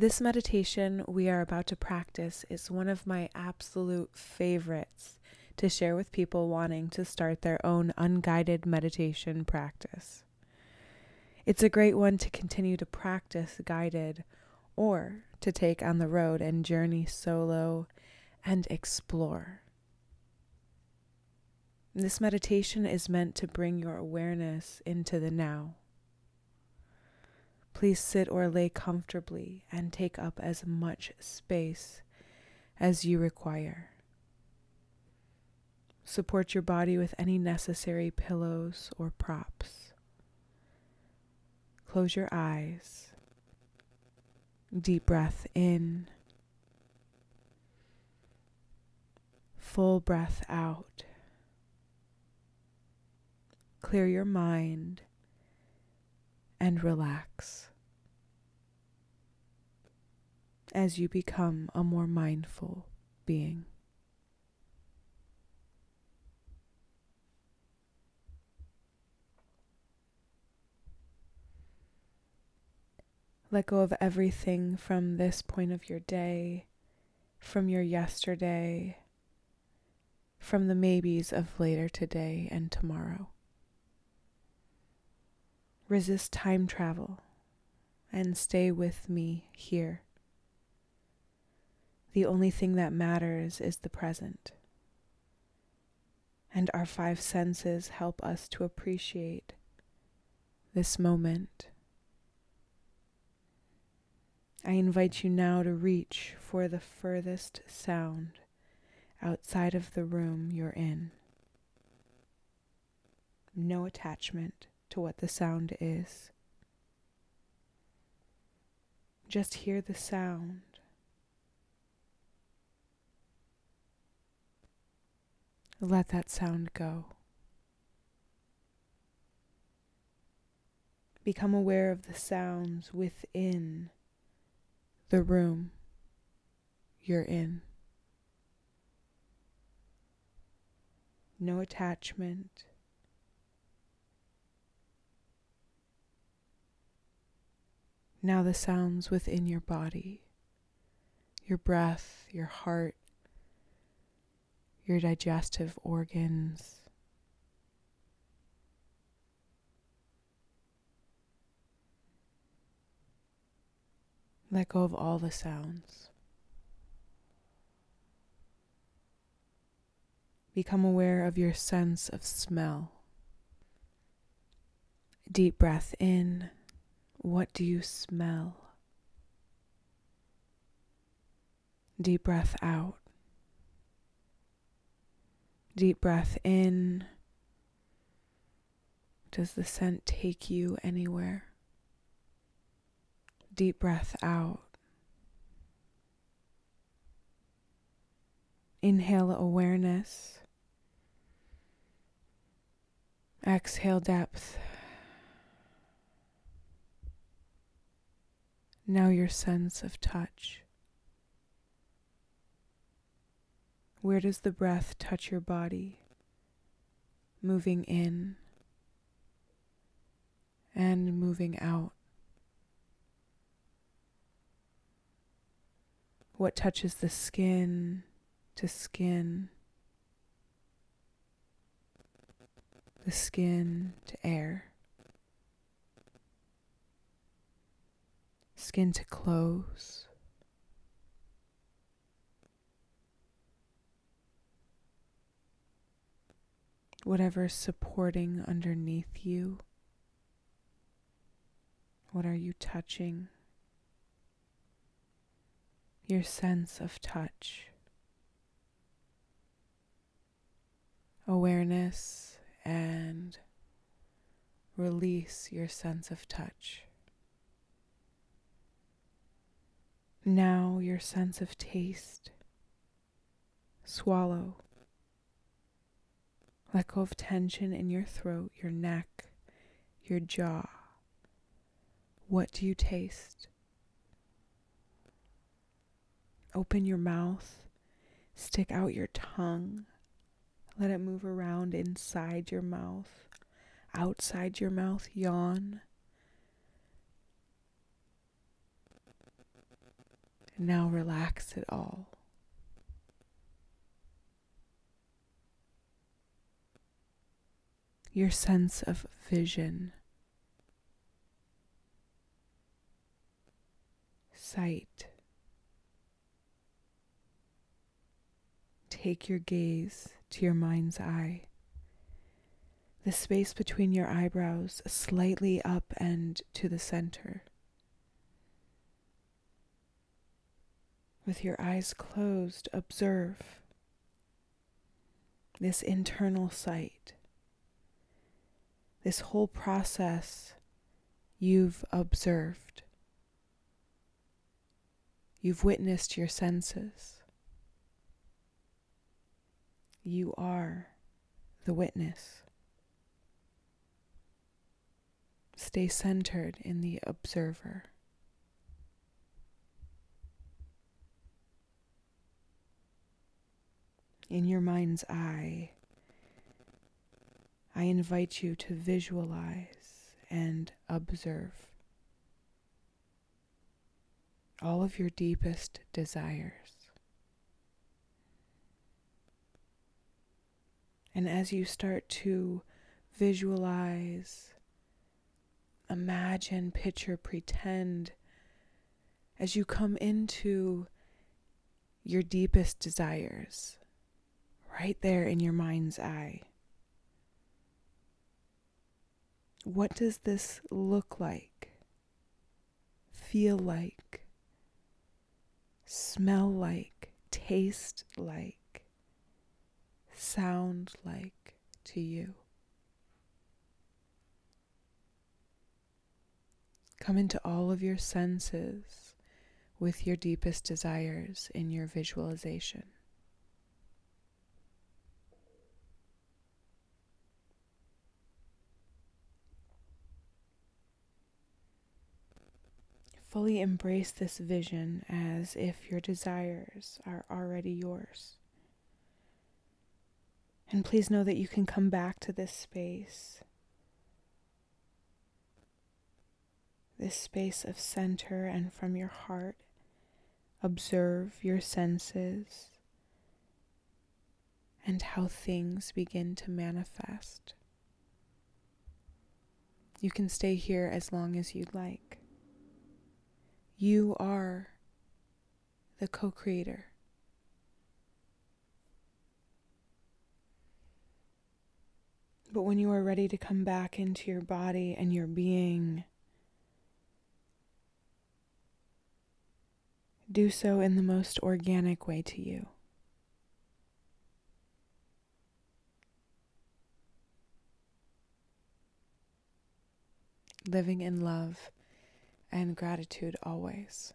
This meditation we are about to practice is one of my absolute favorites to share with people wanting to start their own unguided meditation practice. It's a great one to continue to practice guided or to take on the road and journey solo and explore. This meditation is meant to bring your awareness into the now. Please sit or lay comfortably and take up as much space as you require. Support your body with any necessary pillows or props. Close your eyes. Deep breath in. Full breath out. Clear your mind and relax as you become a more mindful being. Let go of everything from this point of your day, from your yesterday, from the maybes of later today and tomorrow. Resist time travel and stay with me here. The only thing that matters is the present. And our five senses help us to appreciate this moment. I invite you now to reach for the furthest sound outside of the room you're in. No attachment to what the sound is. Just hear the sound. Let that sound go. Become aware of the sounds within the room you're in. No attachment Now the sounds within your body, your breath, your heart, your digestive organs. Let go of all the sounds. Become aware of your sense of smell. Deep breath in. What do you smell? Deep breath out. Deep breath in. Does the scent take you anywhere? Deep breath out. Inhale awareness. Exhale depth. Now your sense of touch. Where does the breath touch your body? Moving in and moving out. What touches the skin to skin, the skin to air. Skin to clothes. Whatever's supporting underneath you. What are you touching? Your sense of touch. Awareness and release your sense of touch. Now your sense of taste. Swallow. Let go of tension in your throat, your neck, your jaw. What do you taste? Open your mouth, stick out your tongue, let it move around inside your mouth, outside your mouth, yawn. Now relax it all. Your sense of vision, sight. Take your gaze to your mind's eye. The space between your eyebrows slightly up and to the center. With your eyes closed, observe this internal sight. This whole process you've observed. You've witnessed your senses. You are the witness. Stay centered in the observer. In your mind's eye, I invite you to visualize and observe all of your deepest desires. And as you start to visualize, imagine, picture, pretend, as you come into your deepest desires, right there in your mind's eye. What does this look like? Feel like? Smell like? Taste like? sound like to you? Come into all of your senses with your deepest desires in your visualization. Fully embrace this vision as if your desires are already yours. And please know that you can come back to this space, this space of center, and from your heart, observe your senses and how things begin to manifest. You can stay here as long as you'd like. You are the co creator. But when you are ready to come back into your body and your being, do so in the most organic way to you. Living in love and gratitude always.